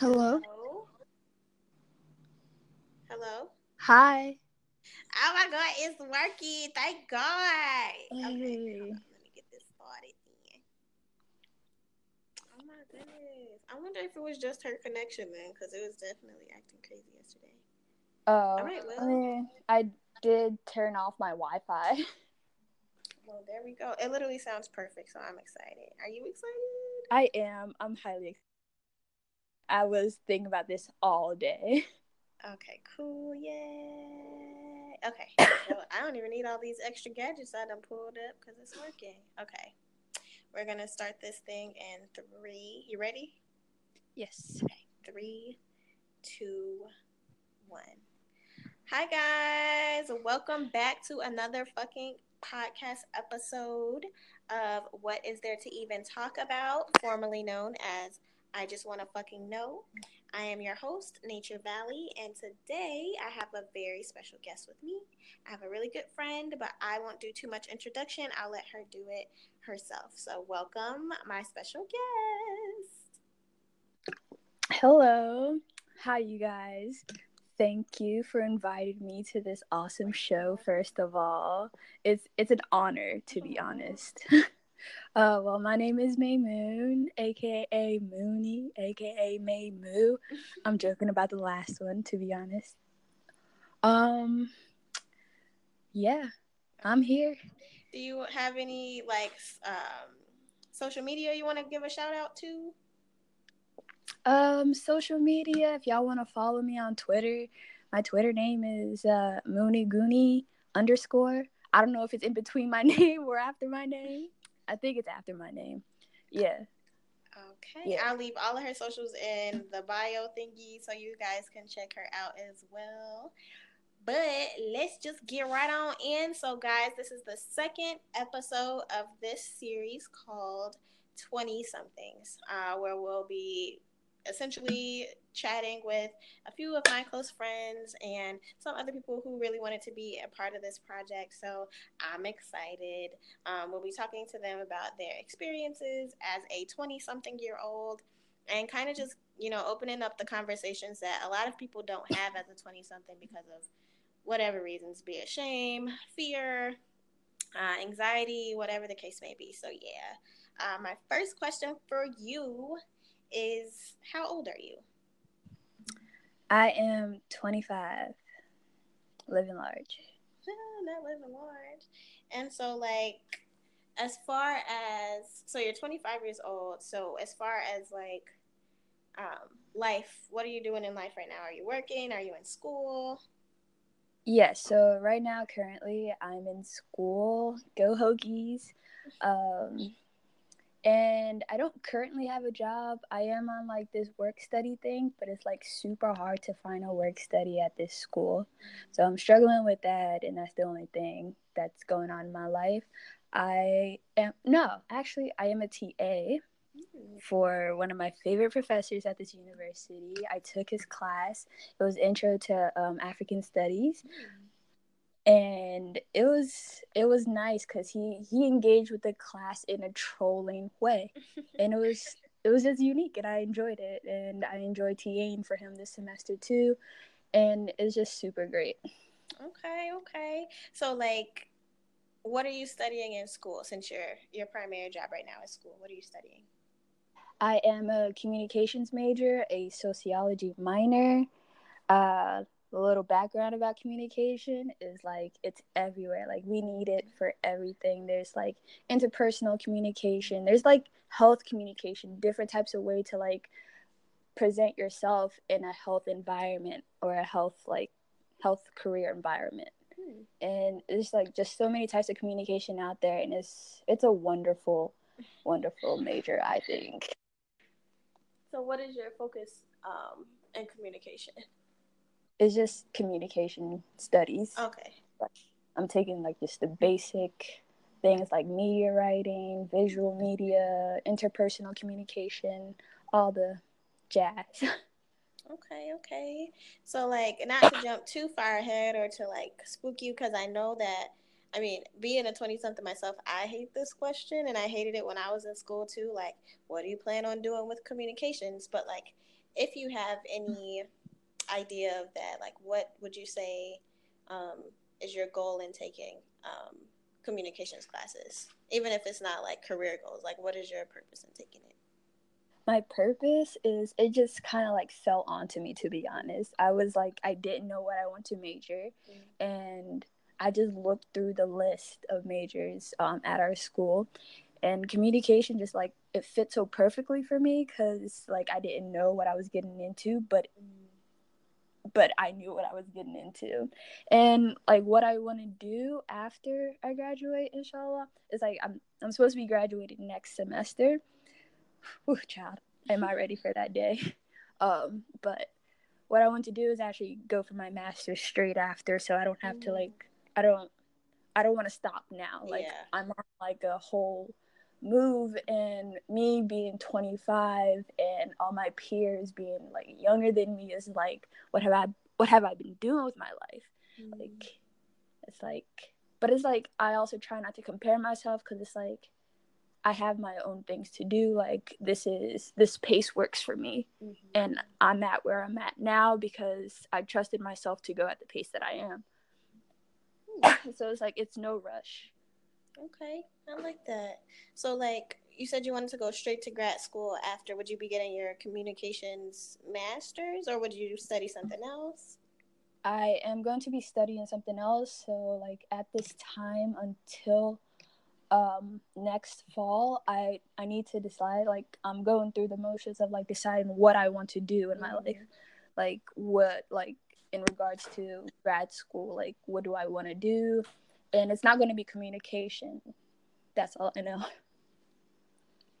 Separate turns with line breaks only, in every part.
Hello.
Hello.
Hi.
Oh my god, it's working. Thank God. Okay,
Hey.
Let me get this started then. Oh my goodness. I wonder if it was just her connection then, because it was definitely acting crazy yesterday.
Oh,
All right,
I
well.
mean, I did turn off my Wi-Fi.
Well, there we go. It literally sounds perfect, so I'm excited. Are you excited?
I am. I'm highly. ex- I was thinking about this all day.
Okay, cool. Yay. Okay. I don't even need all these extra gadgets I done pulled up because it's working. Okay. We're going to start this thing in three. You ready?
Yes.
Three, two, one. Hi, guys. Welcome back to another fucking podcast episode of What Is There to Even Talk About, formerly known as I Just Want to Fucking Know. I am your host, Nature Valley, and today I have a very special guest with me. I have a really good friend, but I won't do too much introduction. I'll let her do it herself. So, welcome, my special guest.
Hello. Hi, you guys. Thank you for inviting me to this awesome show. First of all, it's it's an honor to be honest. uh, well, my name is May Moon, aka Mooney, aka May Moo. I'm joking about the last one, to be honest. Um, yeah, I'm here.
Do you have any like um, social media you want to give a shout out to?
Um, social media. If y'all want to follow me on Twitter, my Twitter name is uh, Mooney Goonie underscore. I don't know if it's in between my name or after my name. I think it's after my name. Yeah.
Okay,
Yeah.
I'll leave all of her socials in the bio thingy so you guys can check her out as well. But let's just get right on in. So, guys, this is the second episode of this series called 20 Somethings, uh, where we'll be essentially chatting with a few of my close friends and some other people who really wanted to be a part of this project. So, I'm excited. Um, we'll be talking to them about their experiences as a 20 something year old and kind of just, you know, opening up the conversations that a lot of people don't have as a 20 something because of whatever reasons, be it shame, fear, uh, anxiety, whatever the case may be. So, yeah. Uh, my first question for you is How old are you?
I am 25, living large.
not living large. And so, like, as far as so you're 25 years old. So as far as like um, life, what are you doing in life right now? Are you working? Are you in school?
Yes. so right now, currently, I'm in school. Go Hokies. Um, and I don't currently have a job. I am on like this work study thing, but it's like super hard to find a work study at this school. So I'm struggling with that, and that's the only thing that's going on in my life. I am no, actually, I am a TA for one of my favorite professors at this university. I took his class. It was Intro to um, African Studies, and it was it was nice because he he engaged with the class in a trolling way, and it was it was just unique, and I enjoyed it, and I enjoyed TAing for him this semester too, and it's just super great.
Okay, okay. So like what are you studying in school since your your primary job right now is school? What are you studying?
I am a communications major, a sociology minor. Uh, a little background about communication is like it's everywhere. Like we need it for everything. There's like interpersonal communication. There's like health communication, different types of way to like present yourself in a health environment or a health like health career environment. And there's like just so many types of communication out there, and it's it's a wonderful, wonderful major. I think.
So what is your focus um in communication?
It's just communication studies.
Okay.
I'm taking like just the basic things like media writing, visual media, interpersonal communication, all the jazz.
Okay, okay. So like not to jump too far ahead or to like spook you because I know that I mean, being a 20 something myself, I hate this question and I hated it when I was in school too. Like, what do you plan on doing with communications? But like if you have any idea of that, like what would you say um, is your goal in taking um, communications classes, even if it's not like career goals? Like, what is your purpose in taking it?
My purpose is it just kind of like fell onto me, to be honest. I was like, I didn't know what I want to major, mm-hmm. and I just looked through the list of majors um, at our school, and communication just like it fit so perfectly for me because like I didn't know what I was getting into, but but I knew what I was getting into. And like what I want to do after I graduate, inshallah, is like I'm I'm supposed to be graduating next semester. Whew, child, am I ready for that day? Um, but what I want to do is actually go for my master's straight after, so I don't have to like I don't I don't want to stop now. Like yeah. I'm on like a whole move and me being 25 and all my peers being like younger than me is like what have i what have i been doing with my life mm. like it's like but it's like i also try not to compare myself because it's like i have my own things to do like this is this pace works for me mm-hmm. and i'm at where i'm at now because i trusted myself to go at the pace that i am mm. so it's like it's no rush
Okay, I like that. So, like, you said you wanted to go straight to grad school after. Would you be getting your communications master's or would you study something else?
I am going to be studying something else. So, like, at this time until um next fall i i need to decide like i'm going through the motions of like deciding what i want to do in my mm-hmm. life like what like in regards to grad school like what do i want to do and it's not going to be communication. That's all I know.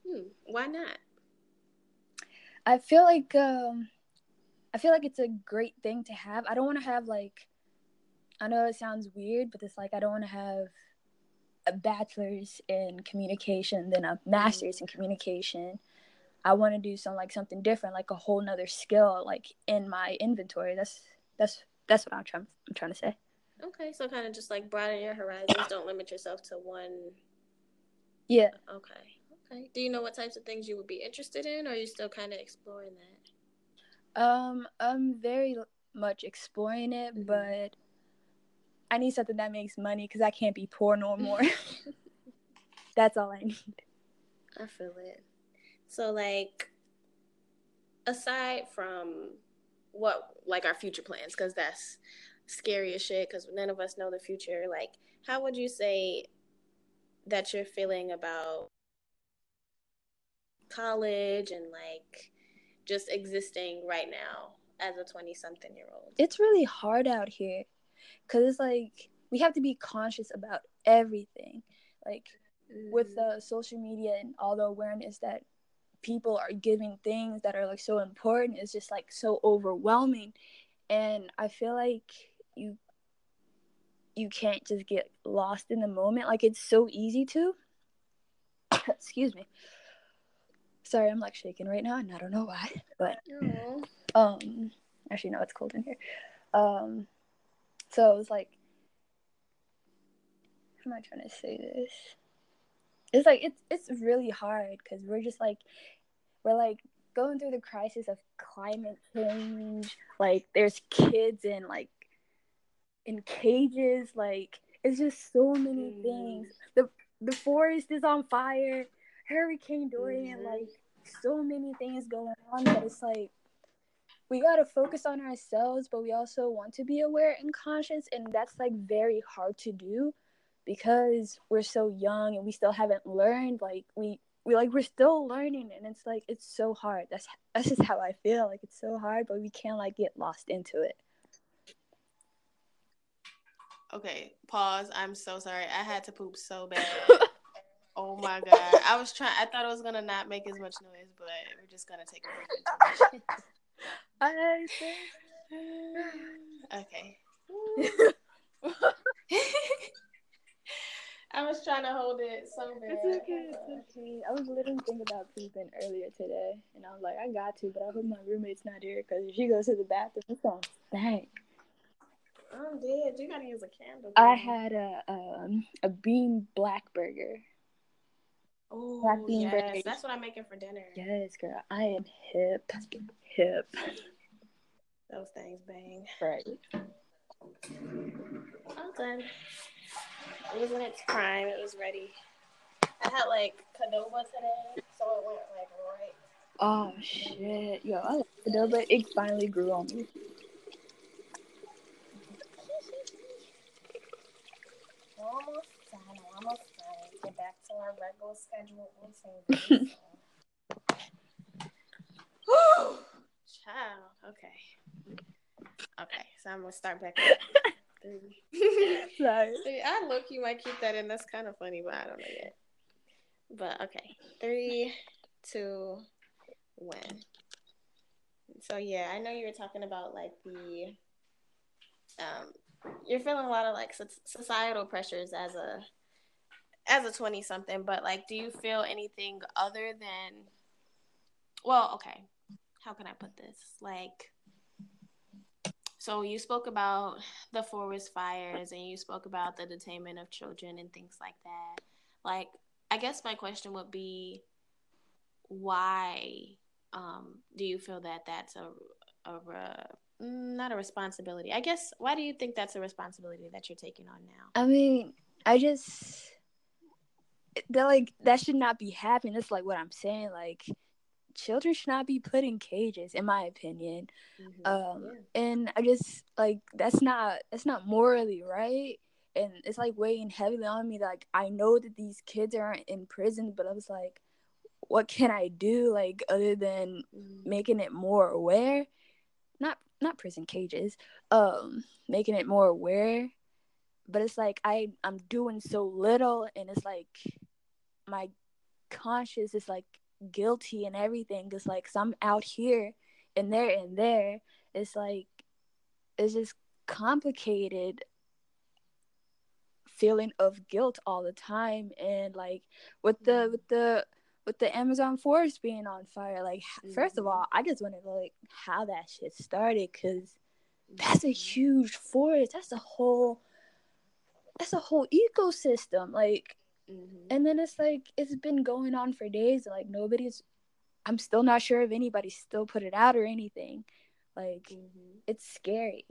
Hmm. Why not?
I feel like um, I feel like it's a great thing to have. I don't want to have like, I know it sounds weird, but it's like I don't want to have a bachelor's in communication then a master's in communication. I want to do some like something different, like a whole nother skill, like in my inventory. That's that's that's what I'm trying I'm trying to say.
Okay, so kind of just like broaden your horizons. Don't limit yourself to one.
Yeah.
Okay. Okay. Do you know what types of things you would be interested in, or are you still kind of exploring that?
Um, I'm very much exploring it, mm-hmm. but I need something that makes money because I can't be poor no more. That's all I need.
I feel it. So, like, aside from what, like, our future plans, because that's scary as shit because none of us know the future. Like, how would you say that you're feeling about college and like just existing right now as a 20 something year old?
It's really hard out here because it's like we have to be conscious about everything. Like, mm-hmm. with the social media and all the awareness that people are giving things that are like so important is just like so overwhelming and i feel like you you can't just get lost in the moment. Like it's so easy to. Excuse me. Sorry i'm like shaking right now and i don't know why but Aww. um actually no it's cold in here. Um so it was like how am i trying to say this? It's like it's it's really hard because we're just like we're like going through the crisis of climate change. Like there's kids in like in cages. Like it's just so many mm. things. The the forest is on fire. Hurricane Dorian, mm-hmm. like so many things going on. But it's like we gotta focus on ourselves, but we also want to be aware and conscious, and that's like very hard to do because we're so young and we still haven't learned. Like we we like we're still learning, and it's like it's so hard. That's that's just how I feel. Like it's so hard, but we can't like get lost into it.
Okay, pause. I'm so sorry. I had to poop so bad. oh my god. I was trying I thought it was gonna not make as much noise, but we're just gonna take a break. I Okay. I was trying to hold it so bad.
It's okay, it's okay. I was literally thinking about pooping earlier today, and I was like, I got to, but I hope my roommate's not here because if she goes to the bathroom, it's gonna stank.
I'm dead. You gotta use a candle.
I had a um, a bean black burger.
Oh, yes. That's what I'm making for dinner.
Yes, girl. I am hip. Hip.
Those things bang.
Right.
All done. It was in its prime. It was ready. I had like Qdoba today, so it went like right.
Oh shit, yo, I like Qdoba. It finally grew on me.
Almost done. almost done. Get back to our regular schedule routine. Child. Okay. Okay, so I'm gonna start back. Sorry. I look you might keep that in. That's kind of funny, but I don't know yet. But okay, three, two, one. So yeah, I know you were talking about like the um you're feeling a lot of like societal pressures as a as a 20 something but like do you feel anything other than well okay how can i put this? Like so you spoke about the forest fires and you spoke about the detainment of children and things like that. Like i guess my question would be why um, do you feel that that's a, a, a not a responsibility. I guess why do you think that's a responsibility that you're taking on now?
I mean, I just that like that should not be happening. That's like what I'm saying. Like children should not be put in cages, in my opinion. Mm-hmm. Um, yeah. and I just like that's not that's not morally right. And it's like weighing heavily on me. Like I know that these kids aren't in prison, but I was like, what can I do? Like other than mm-hmm. making it more aware, not not prison cages, um, making it more aware. But it's like I I'm doing so little, and it's like my conscience is like guilty and everything. It's like some out here and there and there. It's like it's just complicated feeling of guilt all the time and like with the with the with the Amazon forest being on fire, like mm-hmm. first of mm-hmm. all, I just want to know like how that shit started because that's a mm-hmm. huge forest. That's a whole that's a whole ecosystem. Like, mm-hmm. and then it's like it's been going on for days. Like nobody's. I'm still not sure if anybody still put it out or anything. Like, mm-hmm. it's scary.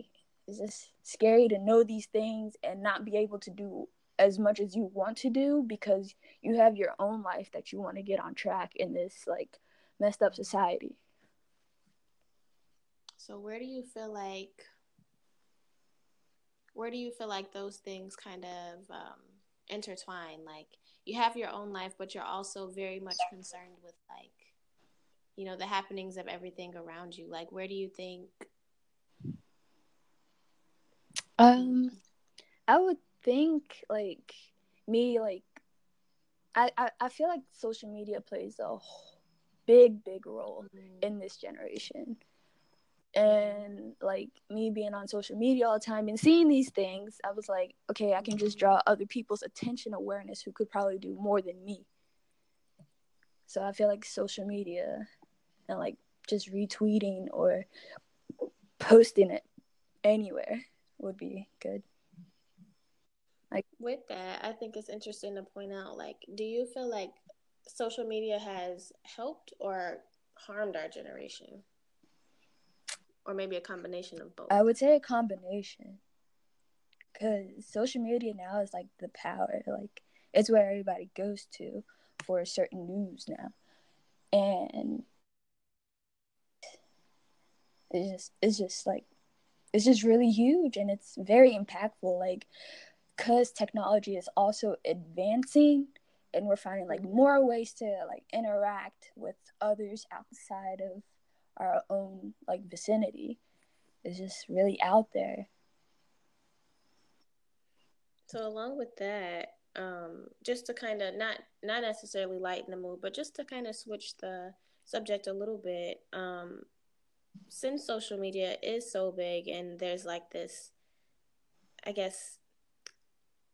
It's just scary to know these things and not be able to do as much as you want to do because you have your own life that you want to get on track in this like messed up society.
So where do you feel like where do you feel like those things kind of um, intertwine? Like you have your own life, but you're also very much concerned with like you know the happenings of everything around you. Like where do you think?
Um, I would think like me like I, I, I feel like social media plays a big big role mm-hmm. in this generation. And like me being on social media all the time and seeing these things i was like okay i can just draw other people's attention awareness who could probably do more than me. So i feel like social media and like just retweeting or posting it anywhere would be good
like with that, I think it's interesting to point out like do you feel like social media has helped or harmed our generation? Or maybe a combination of both.
I would say a combination. Cuz social media now is like the power, like it's where everybody goes to for certain news now. And it's just it's just like it's just really huge and it's very impactful like because technology is also advancing and we're finding like more ways to like interact with others outside of our own like vicinity is just really out there.
So along with that um just to kind of not not necessarily lighten the mood but just to kind of switch the subject a little bit um since social media is so big and there's like this i guess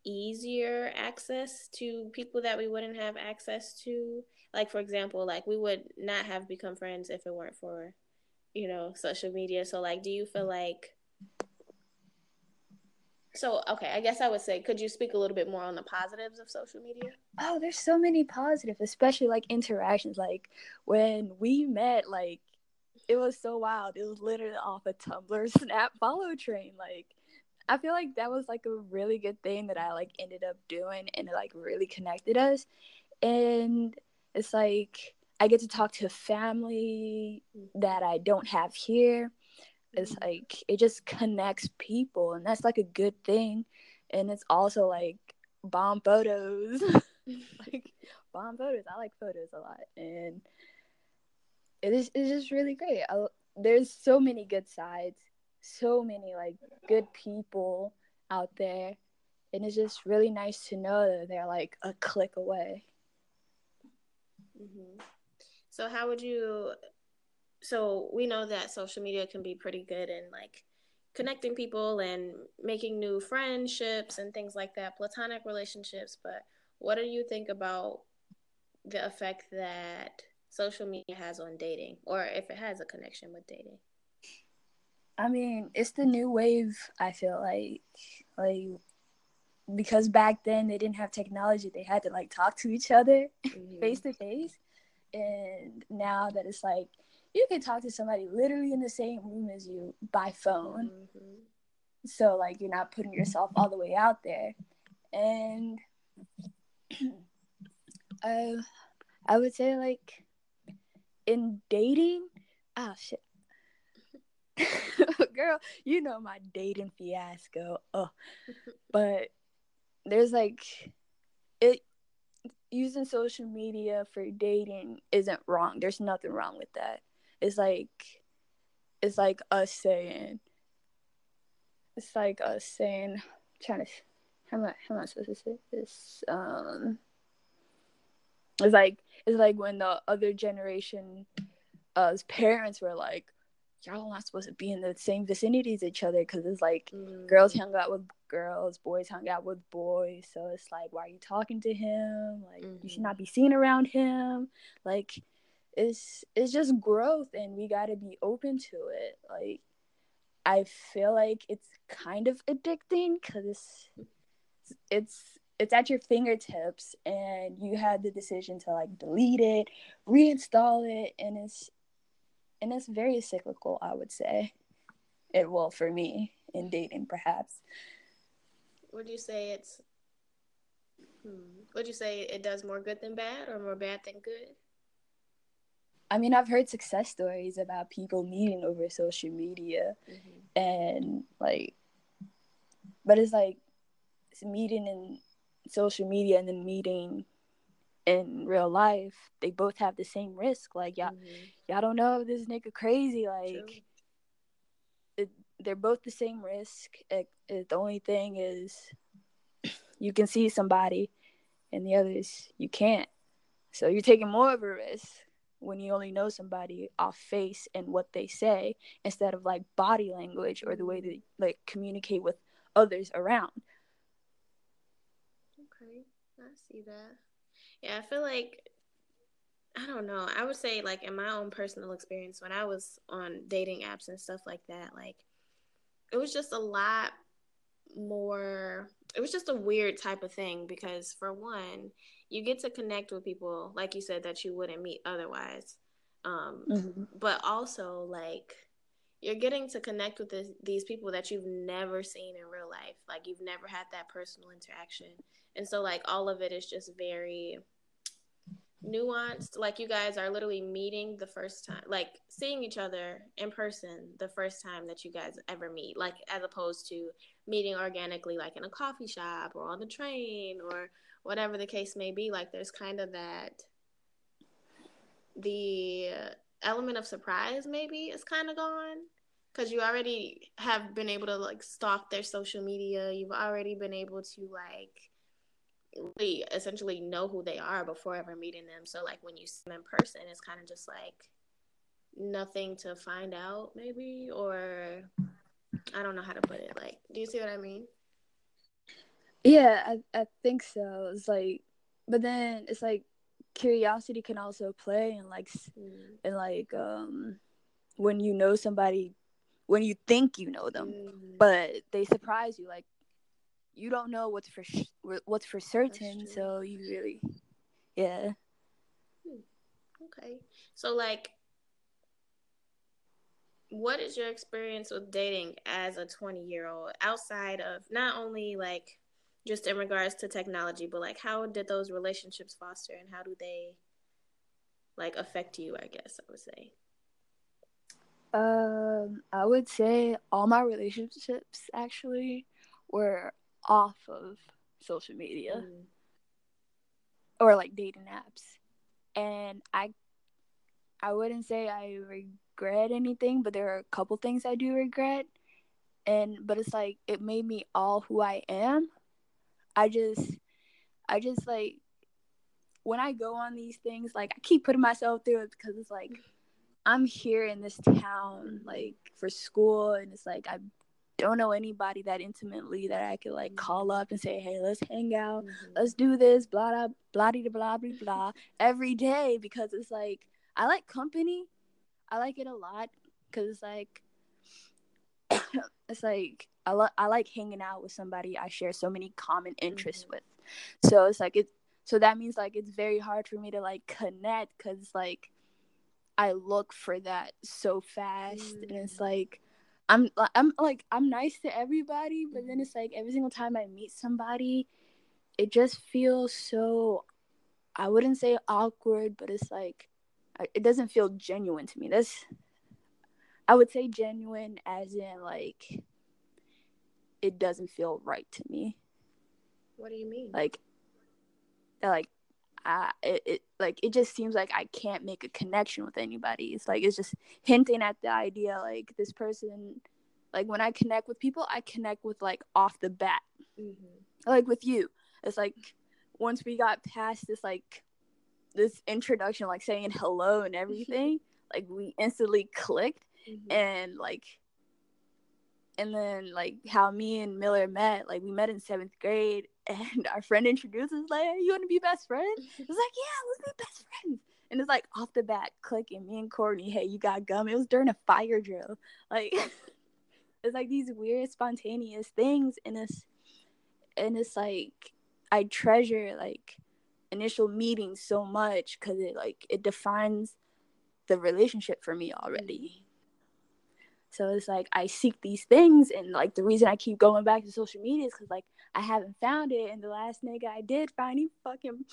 easier access to people that we wouldn't have access to. Like for example, like we would not have become friends if it weren't for, you know, social media. So like do you feel like So, okay, I guess I would say, could you speak a little bit more on the positives of social media?
Oh, there's so many positives, especially like interactions. Like when we met, like it was so wild. It was literally off a Tumblr Snap follow train. Like I feel like that was like a really good thing that I like ended up doing and it like really connected us. And it's like I get to talk to family that I don't have here. It's mm-hmm. like it just connects people and that's like a good thing. And it's also like bomb photos. like bomb photos. I like photos a lot. And it is it's just really great. I, there's so many good sides, so many like good people out there, and it's just really nice to know that they're like a click away.
Mm-hmm. So how would you? So we know that social media can be pretty good in like connecting people and making new friendships and things like that, platonic relationships. But what do you think about the effect that social media has on dating or if it has a connection with dating?
I mean, it's the new wave, I feel like. Like because back then they didn't have technology, they had to like talk to each other face to face. And now that it's like you can talk to somebody literally in the same room as you by phone. Mm-hmm. So like you're not putting yourself all the way out there. And uh, I would say like in dating, oh shit. Girl, you know my dating fiasco. Oh. But there's like it using social media for dating isn't wrong. There's nothing wrong with that. It's like it's like us saying it's like us saying trying to how am I how am I supposed to say this? Um it's like it's like when the other generation uh parents were like, Y'all not supposed to be in the same vicinity as each other because it's like mm. girls hung out with girls, boys hung out with boys. So it's like, why are you talking to him? Like mm-hmm. you should not mm-hmm. be seen around him. Like it's it's just growth and we gotta be open to it. Like I feel like it's kind of addicting because it's it's it's at your fingertips and you had the decision to like delete it reinstall it and it's and it's very cyclical i would say. It will for me in dating perhaps.
Would you say it's hmm, would you say it does more good than bad or more bad than good?
I mean i've heard success stories about people meeting over social media mm-hmm. and like but it's like it's meeting in social media and then meeting in real life, they both have the same risk. Like y'all, mm-hmm. y'all don't know if this nigga crazy. Like it, they're both the same risk. It, it, the only thing is, you can see somebody, and the others you can't. So you're taking more of a risk when you only know somebody off face and what they say instead of like body language or the way mm-hmm. they like communicate with others around.
Okay, I see that. Yeah, I feel like I don't know. I would say like in my own personal experience when I was on dating apps and stuff like that, like it was just a lot more it was just a weird type of thing because for one, you get to connect with people like you said that you wouldn't meet otherwise. Um mm-hmm. but also like you're getting to connect with this, these people that you've never seen in real life. Like you've never had that personal interaction. And so like all of it is just very nuanced. Like you guys are literally meeting the first time, like seeing each other in person the first time that you guys ever meet, like as opposed to meeting organically, like in a coffee shop or on the train or whatever the case may be. Like there's kind of that, the element of surprise maybe is kind of gone because you already have been able to like stalk their social media. You've already been able to like really essentially know who they are before ever meeting them. So like when you see them in person, it's kind of just like nothing to find out, maybe, or I don't know how to put it. Like, do you see what I mean?
Yeah, I I think so. It's like, but then it's like curiosity can also play and like mm. and like um when you know somebody when you think you know them mm. but they surprise you like you don't know what's for sh- what's for certain, so you really, yeah.
Hmm. Okay, so like, what is your experience with dating as a twenty year old outside of not only like just in regards to technology, but like how did those relationships foster and how do they like affect you? I guess I would say.
Um, I would say all my relationships actually were off of social media mm. or like dating apps. And I I wouldn't say I regret anything, but there are a couple things I do regret. And but it's like it made me all who I am. I just I just like when I go on these things, like I keep putting myself through it because it's like I'm here in this town like for school and it's like I don't know anybody that intimately that I could like mm-hmm. call up and say, "Hey, let's hang out, mm-hmm. let's do this," blah blah blah blah blah blah blah every day because it's like I like company, I like it a lot because it's like it's like I lo- I like hanging out with somebody I share so many common interests mm-hmm. with, so it's like it so that means like it's very hard for me to like connect because like I look for that so fast, and it's mm. like I'm I'm like I'm nice to everybody, but then it's like every single time I meet somebody, it just feels so I wouldn't say awkward, but it's like it doesn't feel genuine to me. That's I would say genuine as in like it doesn't feel right to me.
What do you mean?
Like like I it, it like it just seems like I can't make a connection with anybody. It's like it's just hinting at the idea like this person like when I connect with people, I connect with like off the bat. Mm-hmm. Like with you, it's like once we got past this like this introduction, like saying hello and everything, like we instantly clicked, mm-hmm. and like and then like how me and Miller met, like we met in seventh grade, and our friend introduces us like, hey, "You want to be best friends?" It's like, "Yeah, let's be best friends." And it's like off the bat, clicking. Me and Courtney, hey, you got gum? It was during a fire drill, like it's like these weird, spontaneous things, and it's and it's like I treasure like initial meetings so much because it like it defines the relationship for me already. So it's like I seek these things, and like the reason I keep going back to social media is because like I haven't found it, and the last nigga I did find, he fucking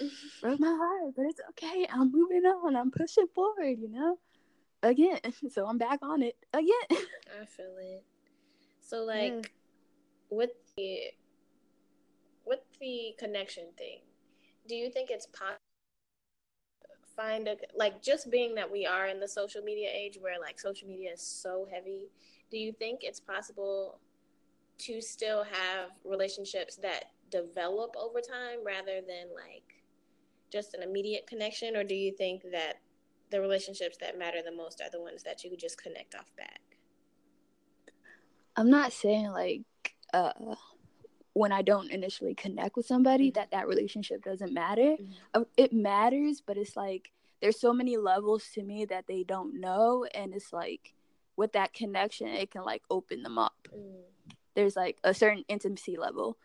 broke my heart. But it's okay. I'm moving on. I'm pushing forward. You know. Again, so I'm back on it again.
I feel it. So like, yeah. with the with the connection thing, do you think it's possible? Find a like just being that we are in the social media age where like social media is so heavy do you think it's possible to still have relationships that develop over time rather than like just an immediate connection? Or do you think that the relationships that matter the most are the ones that you just connect off back?
I'm not saying like uh when I don't initially connect with somebody mm-hmm. that that relationship doesn't matter. Mm-hmm. It matters, but it's like there's so many levels to me that they don't know and it's like with that connection it can like open them up. Mm. There's like a certain intimacy level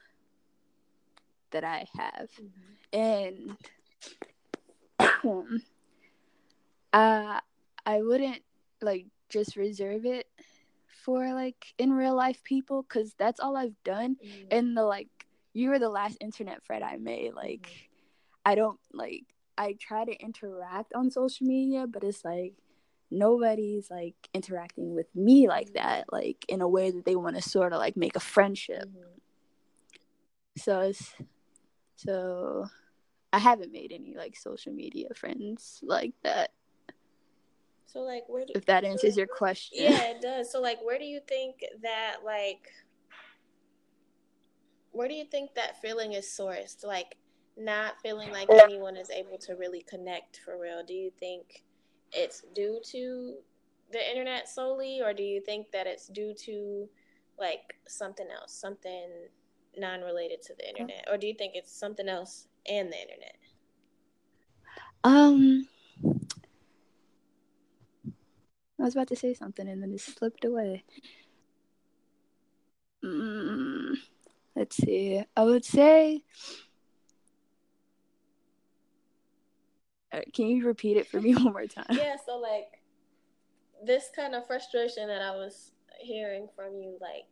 that I have. Mm-hmm. And uh I wouldn't like just reserve it for like in real life people because that's all I've done. Mm. And the like, you were the last internet friend I made. Like, mm. I don't like, I try to interact on social media, but it's like nobody's like interacting with me like mm. that, like in a way that they want to sort of like make a friendship. Mm-hmm. So it's so I haven't made any like social media friends like that.
So like where do,
if that answers your question.
Yeah, it does. So like where do you think that like where do you think that feeling is sourced? Like not feeling like anyone is able to really connect for real. Do you think it's due to the internet solely or do you think that it's due to like something else, something non-related to the internet or do you think it's something else and the internet?
Um I was about to say something and then it slipped away. Mm, let's see. I would say. Uh, can you repeat it for me one more time?
Yeah. So like, this kind of frustration that I was hearing from you, like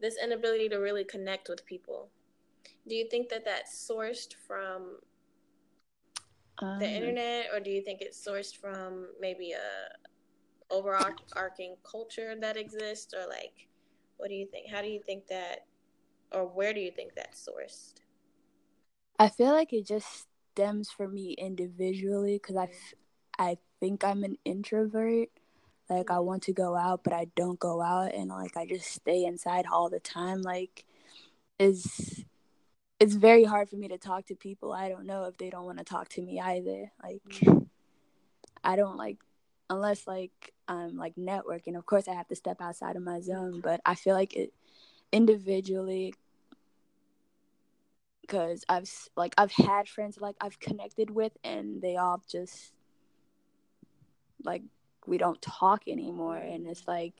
this inability to really connect with people. Do you think that that's sourced from um, the internet, or do you think it's sourced from maybe a overarching culture that exists, or like, what do you think? How do you think that, or where do you think that's sourced?
I feel like it just stems for me individually because I, f- I think I'm an introvert. Like I mm-hmm. want to go out, but I don't go out, and like I just stay inside all the time. Like, is it's very hard for me to talk to people. I don't know if they don't want to talk to me either. Like I don't like unless like I'm like networking. Of course I have to step outside of my zone, but I feel like it individually cuz I've like I've had friends like I've connected with and they all just like we don't talk anymore and it's like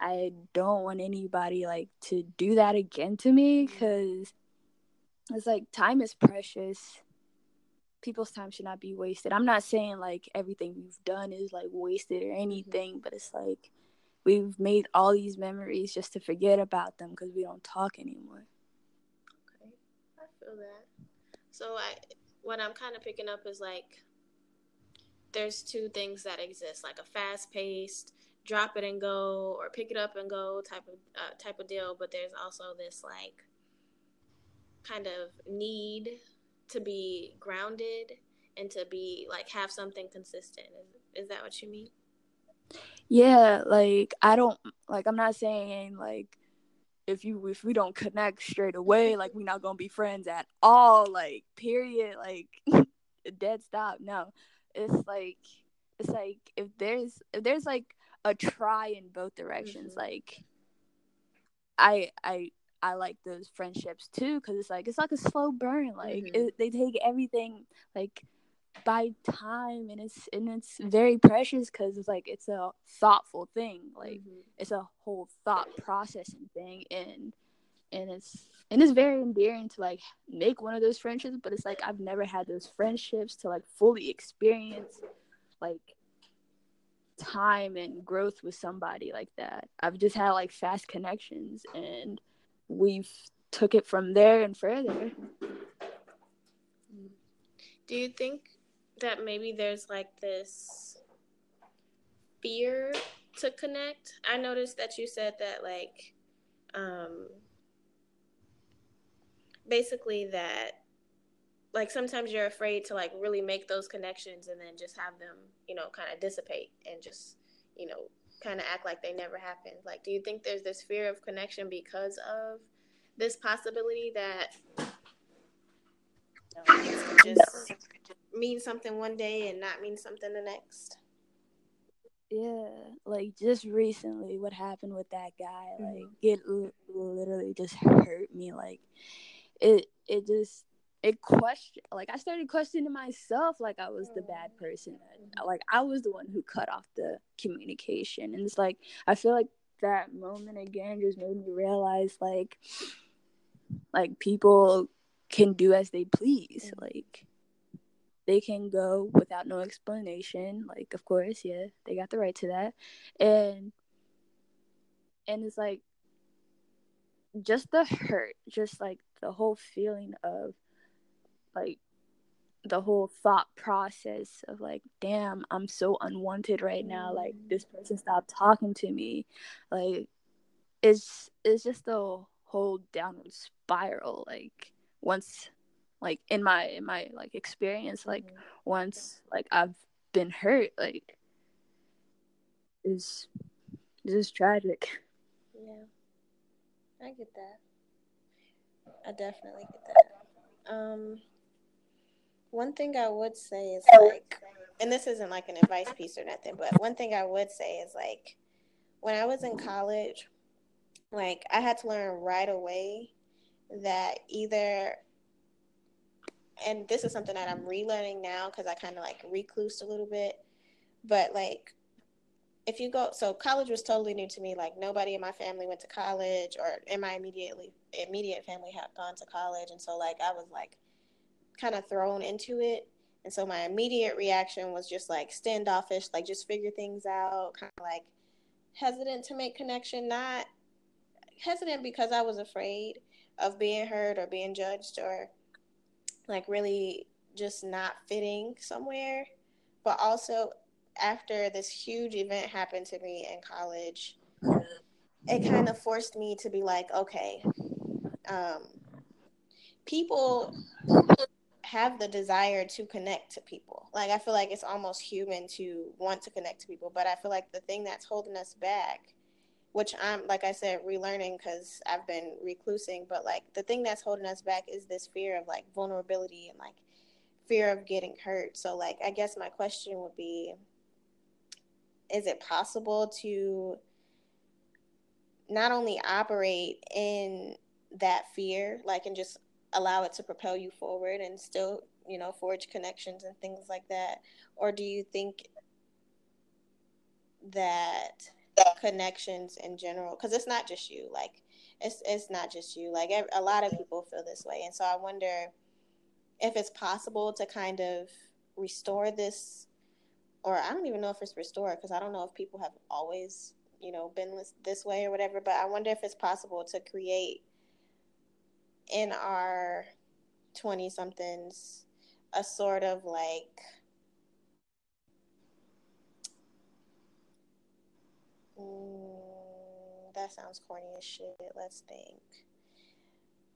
I don't want anybody like to do that again to me mm. cuz it's like time is precious people's time should not be wasted. I'm not saying like everything we've done is like wasted or mm-hmm. anything but it's like we've made all these memories just to forget about them because we don't talk anymore.
Okay. I feel that. So i what i'm kind of picking up is like there's two things that exist like a fast paced drop it and go or pick it up and go type of uh, type of deal but there's also this like kind of need to be grounded and to be like have something consistent. Is, is that what you mean?
Yeah, like I don't like I'm not saying like if you if we don't connect straight away, like we're not gonna be friends at all, like period, like dead stop. No. It's like it's like if there's if there's like a try in both directions, mm-hmm. like I I I like those friendships too because it's like it's like a slow burn. Like mm-hmm. it, they take everything like by time, and it's and it's very precious because it's like it's a thoughtful thing. Like mm-hmm. it's a whole thought processing thing, and and it's and it's very endearing to like make one of those friendships. But it's like I've never had those friendships to like fully experience like time and growth with somebody like that. I've just had like fast connections and we've took it from there and further.
Do you think that maybe there's like this fear to connect? I noticed that you said that like um basically that like sometimes you're afraid to like really make those connections and then just have them, you know, kind of dissipate and just, you know, kind of act like they never happened. Like, do you think there's this fear of connection because of this possibility that you know, just mean something one day and not mean something the next?
Yeah, like just recently, what happened with that guy? Like, mm-hmm. it literally just hurt me. Like, it it just it question like I started questioning myself like I was the bad person like I was the one who cut off the communication. And it's like I feel like that moment again just made me realize like like people can do as they please. Mm. like they can go without no explanation. Like of course yeah they got the right to that. And and it's like just the hurt just like the whole feeling of like the whole thought process of like damn i'm so unwanted right now. Like this person stopped talking to me. Like it's it's just a whole downward spiral like once like in my in my like experience like mm-hmm. once like i've been hurt like is this is tragic.
Yeah. I get that. I definitely get that. Um one thing I would say is like, and this isn't like an advice piece or nothing, but one thing I would say is like, when I was in college, like I had to learn right away that either, and this is something that I'm relearning now because I kind of like reclused a little bit, but like if you go so college was totally new to me like nobody in my family went to college or in my immediately immediate family had gone to college and so like i was like kind of thrown into it. And so my immediate reaction was just like standoffish like just figure things out kind of like hesitant to make connection not hesitant because i was afraid of being heard or being judged or like really just not fitting somewhere. But also after this huge event happened to me in college, it kind of forced me to be like, okay, um, people have the desire to connect to people. Like, I feel like it's almost human to want to connect to people, but I feel like the thing that's holding us back, which I'm, like I said, relearning because I've been reclusing, but like the thing that's holding us back is this fear of like vulnerability and like fear of getting hurt. So, like, I guess my question would be, is it possible to not only operate in that fear, like, and just allow it to propel you forward and still, you know, forge connections and things like that? Or do you think that connections in general, because it's not just you, like, it's, it's not just you. Like, a lot of people feel this way. And so I wonder if it's possible to kind of restore this or I don't even know if it's restored because I don't know if people have always, you know, been this, this way or whatever. But I wonder if it's possible to create in our 20 somethings a sort of like mm, that sounds corny as shit. Let's think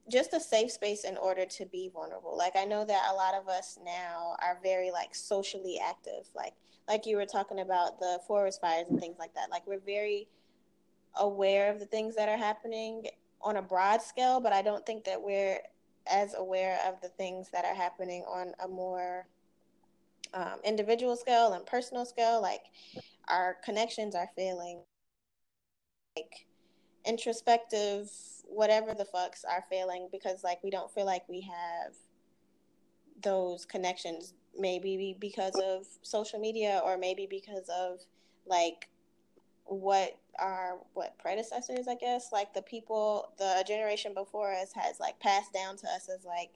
just a safe space in order to be vulnerable. Like I know that a lot of us now are very like socially active. Like like you were talking about the forest fires and things like that. Like we're very aware of the things that are happening on a broad scale, but I don't think that we're as aware of the things that are happening on a more um, individual scale and personal scale. Like our connections are failing. Like introspective whatever the fucks are failing because like we don't feel like we have those connections maybe because of social media or maybe because of like what our what predecessors i guess like the people the generation before us has like passed down to us as like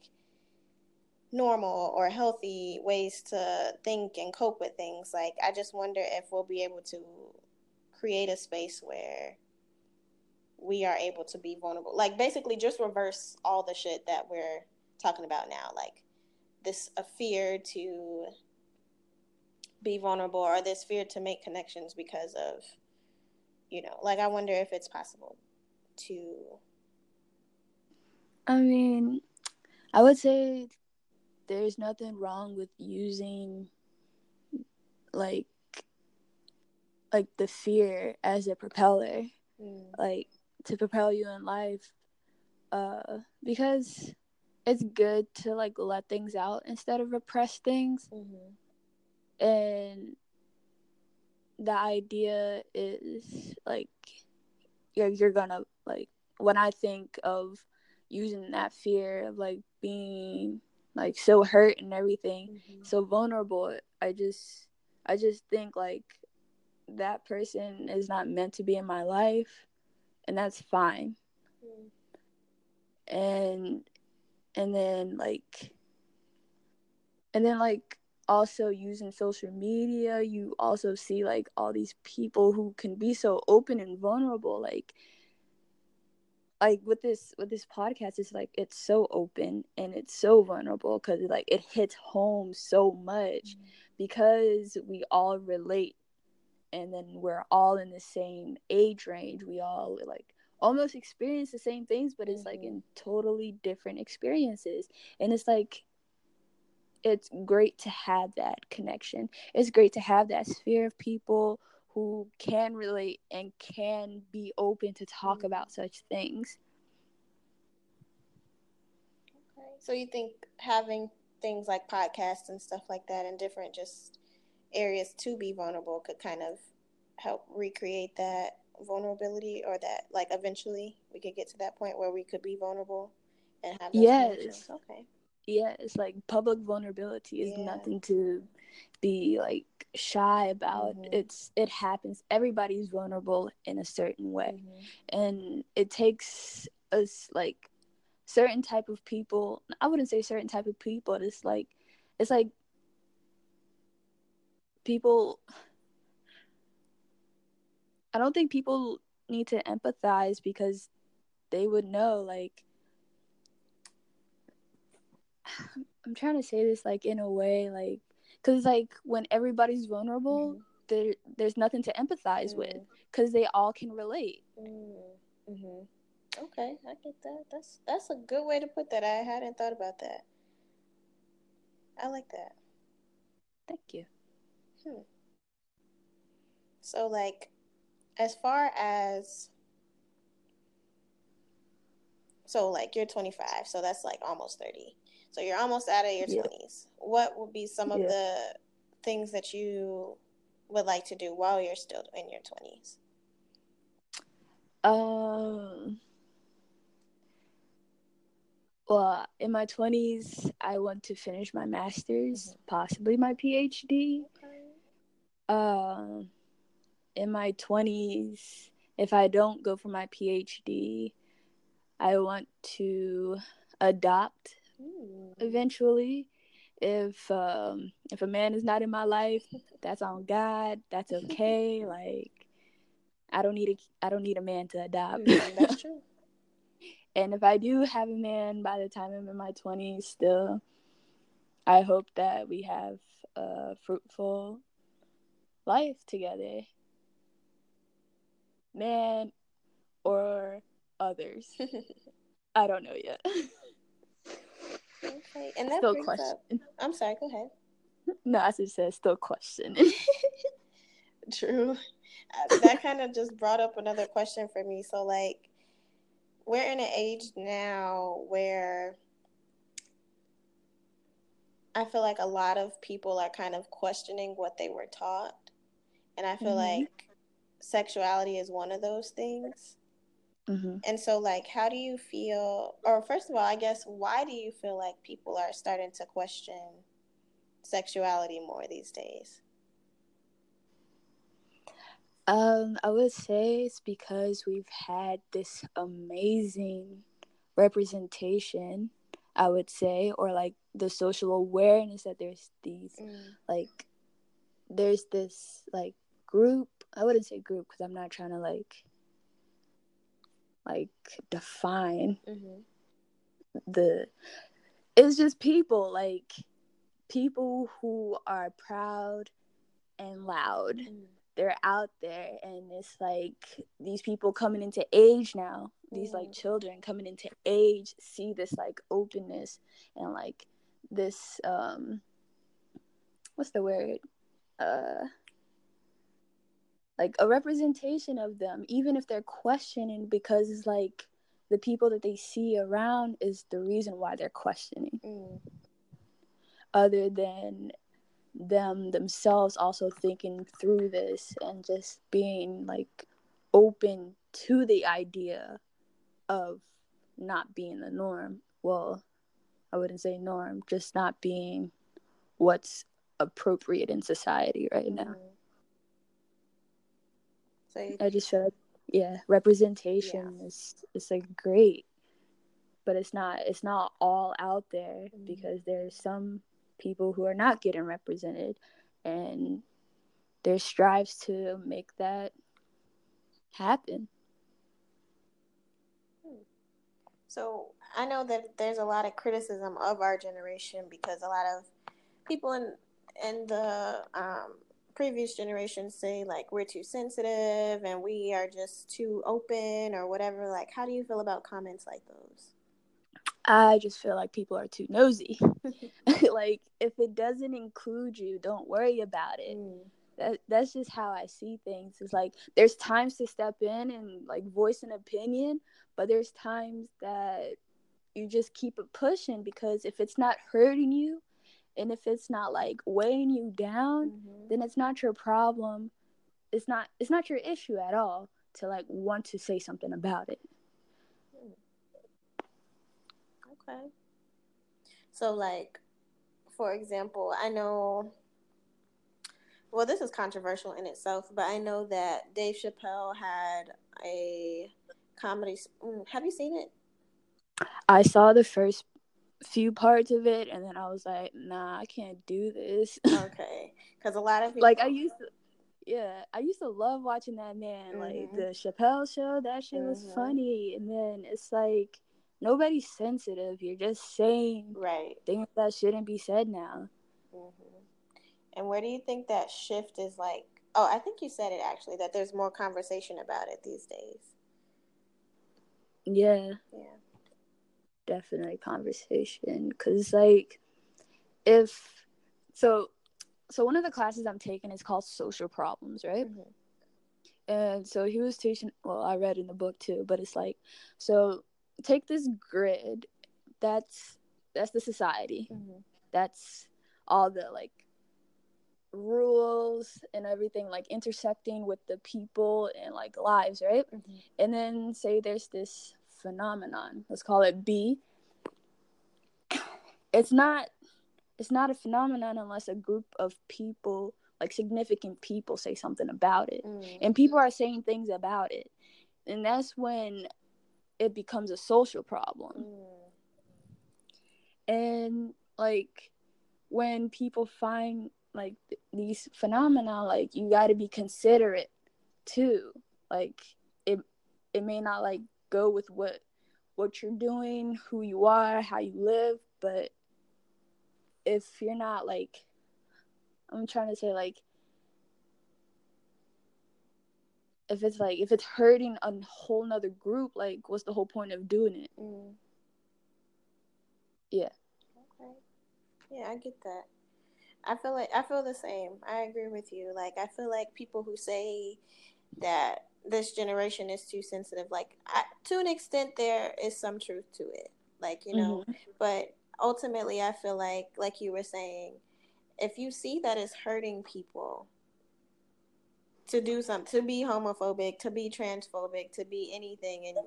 normal or healthy ways to think and cope with things like i just wonder if we'll be able to create a space where we are able to be vulnerable. Like basically just reverse all the shit that we're talking about now. Like this a fear to be vulnerable or this fear to make connections because of you know, like I wonder if it's possible to
I mean, I would say there's nothing wrong with using like like the fear as a propeller. Mm. Like to propel you in life uh because it's good to like let things out instead of repress things mm-hmm. and the idea is like you're, you're gonna like when i think of using that fear of like being like so hurt and everything mm-hmm. so vulnerable i just i just think like that person is not meant to be in my life and that's fine. Mm. And and then like and then like also using social media, you also see like all these people who can be so open and vulnerable like like with this with this podcast it's like it's so open and it's so vulnerable because like it hits home so much mm-hmm. because we all relate and then we're all in the same age range we all like almost experience the same things but it's mm-hmm. like in totally different experiences and it's like it's great to have that connection. It's great to have that sphere of people who can relate and can be open to talk mm-hmm. about such things.
Okay. So you think having things like podcasts and stuff like that in different just areas to be vulnerable could kind of help recreate that vulnerability or that like eventually we could get to that point where we could be vulnerable and have
yes.
okay
yeah, it's like public vulnerability is
Yeah.
nothing to be like shy about.
Mhm.
It's it happens. Everybody's vulnerable in a certain way.
Mhm.
and it takes us like certain type of people i wouldn't say certain type of people it's like it's like people i don't think people need to empathize because they would know like i'm trying to say this like in a way like because like when everybody's vulnerable
Mhm.
there there's nothing to empathize with
Mhm.
because they all can relate
Mm-hmm. Okay, I get that. That's that's a good way to put that. I hadn't thought about that. I like that.
thank you
So, like, as far as so, like, you're 25, so that's like almost 30. So you're almost out of your
Yeah.
20s. What would be some of the things that you would like to do while you're still in your 20s?
Um. Well, in my twenties, I want to finish my master's, possibly my PhD. Um, in my twenties, if I don't go for my PhD, I want to adopt
Mm.
eventually. If um if a man is not in my life, that's on God. That's okay. like, I don't need a I don't need a man to adopt.
Mhm, That's true.
And if I do have a man by the time I'm in my 20s, still, I hope that we have a fruitful life together. Man or others. I don't know yet.
Okay, and that
still question.
up. I'm sorry. Go ahead.
No, as it says, still question.
True. Uh, that kind of just brought up another question for me. So, like, we're in an age now where I feel like a lot of people are kind of questioning what they were taught. And I feel
Mhm.
like sexuality is one of those things.
Hmm
And so, like, how do you feel? Or, first of all, I guess, why do you feel like people are starting to question sexuality more these days?
Um, I would say it's because we've had this amazing representation, I would say, or like the social awareness that there's these like there's this like group i wouldn't say group because i'm not trying to like like define
Mm-hmm.
the it's just people like people who are proud and loud they're out there and it's like these people coming into age now these like
Mm.
children coming into age see this like openness and like this um what's the word uh like a representation of them even if they're questioning because it's like the people that they see around is the reason why they're questioning
Mm.
other than them themselves also thinking through this and just being like open to the idea of not being the norm. Well, I wouldn't say norm, just not being what's appropriate in society right now. I just feel like yeah, representation is it's like great, but it's not it's not all out there
Mhm.
because there's some people who are not getting represented, and there's strives to make that happen.
so I know that there's a lot of criticism of our generation because a lot of people in in the um, previous generations say like we're too sensitive and we are just too open or whatever. Like, how do you feel about comments like those?
I just feel like people are too nosy. like if it doesn't include you, don't worry about it.
Mm.
that that's just how I see things. It's like there's times to step in and like voice an opinion, but there's times that you just keep it pushing because if it's not hurting you and if it's not like weighing you down,
Mhm.
then it's not your problem. It's not it's not your issue at all to like want to say something about it.
Okay. So, like, for example, I know. Well, this is controversial in itself, but I know that Dave Chappelle had a comedy. Mm, have you seen it?
I saw the first few parts of it, and then I was like, "Nah, I can't do this."
okay, because a lot of people
like I used to. Yeah, I used to love watching that man. Mm-hmm. Like the Chappelle show, that shit mm-hmm. was funny. And then it's like nobody's sensitive. You're just saying
right
things that shouldn't be said now.
Mm-hmm. And where do you think that shift is like? Oh, I think you said it actually that there's more conversation about it these days.
Yeah.
Yeah
definitely conversation because like if so so one of the classes i'm taking is called social problems right mm-hmm. and so he was teaching well i read in the book too but it's like so take this grid that's that's the society mm-hmm. that's all the like rules and everything like intersecting with the people and like lives right mm-hmm. and then say there's this phenomenon. Let's call it B. It's not it's not a phenomenon unless a group of people, like significant people say something about it. Mm. And people are saying things about it. And that's when it becomes a social problem. Mm. And like when people find like th- these phenomena like you got to be considerate too like it it may not like go with what what you're doing, who you are, how you live, but if you're not like I'm trying to say like if it's like if it's hurting a whole nother group, like what's the whole point of doing it? Mm. Yeah.
Okay. Yeah, I get that. I feel like I feel the same. I agree with you. Like I feel like people who say that this generation is too sensitive. Like I, to an extent, there is some truth to it. Like you know, mm-hmm. but ultimately, I feel like, like you were saying, if you see that it's hurting people to do something, to be homophobic, to be transphobic, to be anything, and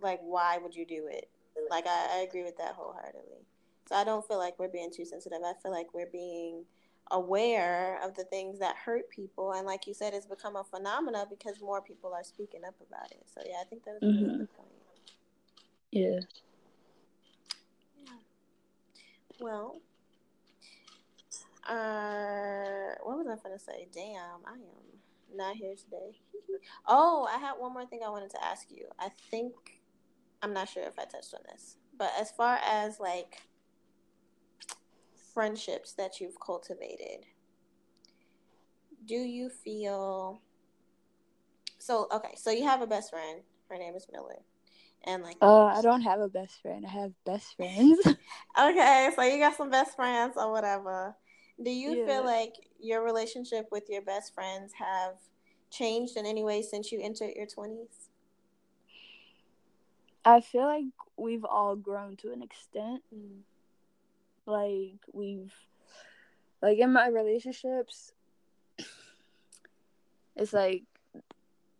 like, why would you do it? Like I, I agree with that wholeheartedly. So I don't feel like we're being too sensitive. I feel like we're being aware of the things that hurt people and like you said it's become a phenomena because more people are speaking up about it. So yeah i think that's mm-hmm. a good point.
Yeah.
Yeah. Well uh what was i gonna say? Damn i am not here today. Oh i had one more thing i wanted to ask you. I think i'm not sure if i touched on this but as far as like friendships that you've cultivated, do you feel so okay, so you have a best friend. Her name is Miller. And like
Uh I don't have a best friend. I have best friends.
okay, so you got some best friends or whatever. Do you yeah. feel like your relationship with your best friends have changed in any way since you entered your 20s?
I feel like we've all grown to an extent. Mm like we've like in my relationships it's like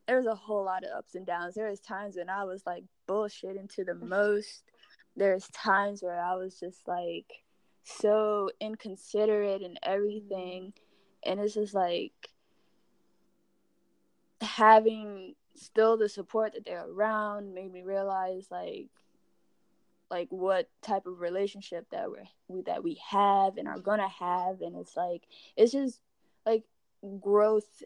there's a whole lot of ups and downs. There was times when i was like bullshitting to the most. There's times where i was just like so inconsiderate and everything. And it's just like having still the support that they're around made me realize like like what type of relationship that we're that we have and are gonna have and it's like it's just like growth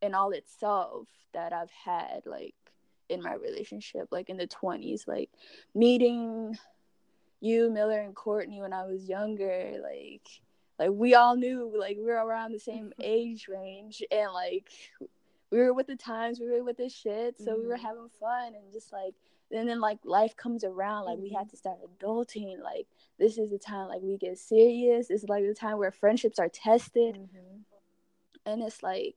in all itself that I've had like in my relationship like in the 20s like meeting you Miller and Courtney when I was younger like like we all knew like we were around the same age range and like we were with the times we were with the shit so mm-hmm. we were mm-hmm. having fun and just like and then like life comes around like mm-hmm. we have to start adulting like this is the time like we get serious this is like the time where friendships are tested mm-hmm. and it's like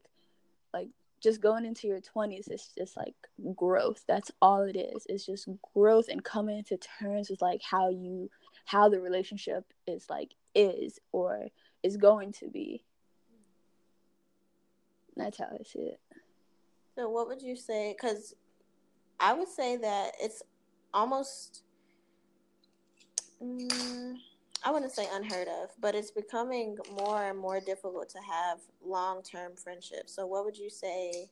like just going into your 20s it's just like growth that's all it is it's just growth and coming to terms with like how you how the relationship is like is or is going to be that's how i see it
so what would you say because I would say that it's almost Mm, I wouldn't say unheard of, but it's becoming more and more difficult to have long term friendships. So, what would you say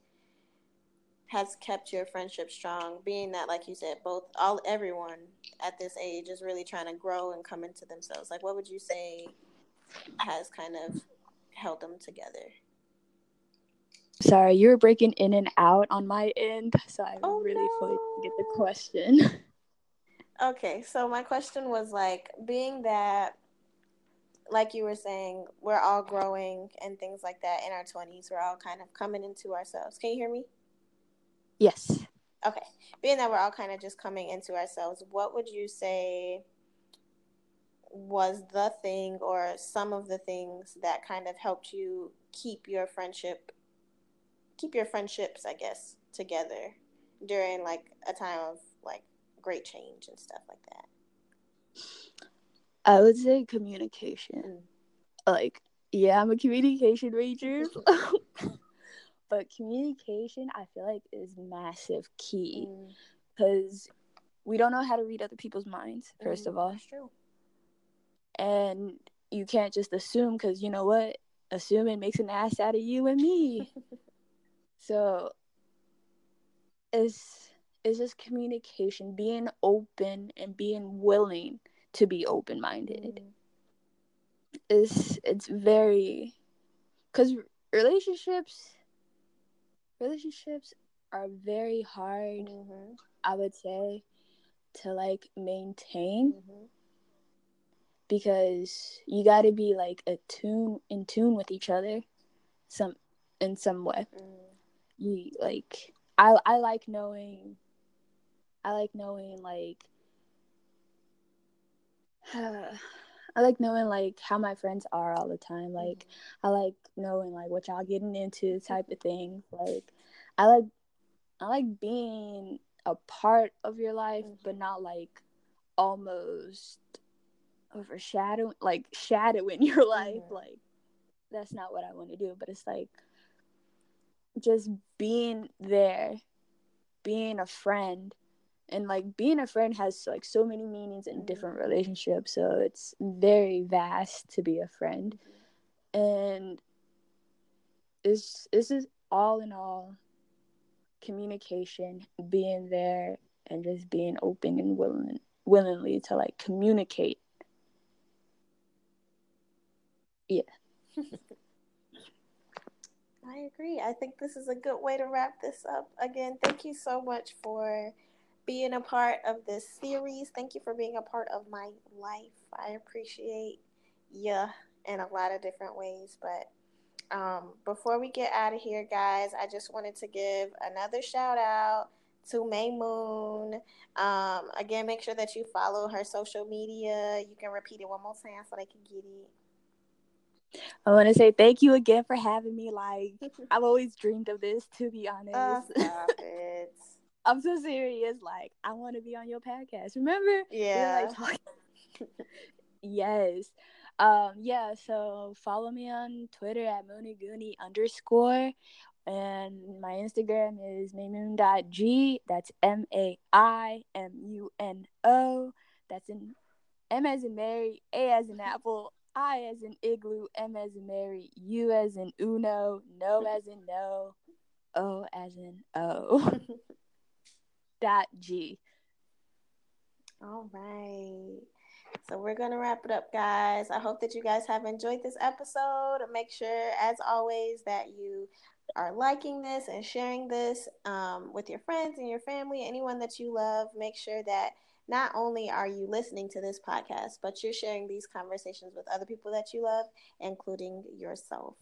has kept your friendship strong? Being that, like you said, both all everyone at this age is really trying to grow and come into themselves. Like, what would you say has kind of held them together?
Sorry, you were breaking in and out on my end, so I
Oh,
really fully
no.
get the question.
Okay, so my question was like, being that, like you were saying, we're all growing and things like that in our 20s, we're all kind of coming into ourselves. Can you hear me?
yes.
Okay, being that we're all kind of just coming into ourselves, what would you say was the thing or some of the things that kind of helped you keep your friendship, keep your friendships, I guess, together during like a time of like great change and stuff like that?
I would say communication.
Mm.
Like, yeah, I'm a communication major. but communication, I feel like, is massive key
Mm.
because we don't know how to read other people's minds, first of
Mm,
all.
that's true.
And you can't just assume because you know what? Assuming makes an ass out of you and me. so is is just communication, being open and being willing to be open minded.
Mm.
It's it's very because relationships relationships are very hard.
Mhm.
I would say to like maintain
Mhm.
because you got to be like a tune in tune with each other some in some way
Mm.
You like i i like knowing i like knowing like i like knowing like how my friends are all the time. Like i like knowing like what y'all getting into type of thing. Like i like i like being a part of your life but not like almost overshadowing like shadowing your life.
Mhm.
like that's not what i want to do but it's like just being there being a friend. And like being a friend has like so many meanings in different relationships. So it's very vast to be a friend. And it's this is all in all communication being there and just being open and willing willingly to like communicate
I agree. I think this is a good way to wrap this up. Again, thank you so much for being a part of this series. Thank you for being a part of my life. I appreciate you in a lot of different ways. But um, before we get out of here, guys, I just wanted to give another shout out to May Moon. Um, again, make sure that you follow her social media. You can repeat it one more time so they can get it.
I want to say thank you again for having me like i've always dreamed of this to be honest
Oh, stop it.
i'm so serious like i want to be on your podcast remember We were,
Yeah.
like, talking- yes um yeah so follow me on twitter at mooniguni underscore and my instagram is maymoon.g that's m-a-i-m-u-n-o that's in m as in mary a as in apple i as in igloo m as in mary u as in uno no as in no o as in o dot g
All right. So we're going to wrap it up, guys. I hope that you guys have enjoyed this episode. Make sure, as always, that you are liking this and sharing this um, with your friends and your family, anyone that you love. Make sure that not only are you listening to this podcast, but you're sharing these conversations with other people that you love, including yourself.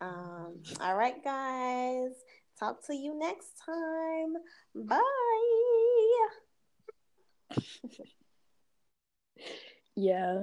Um, all right, guys. Talk to you next time. Bye.
yeah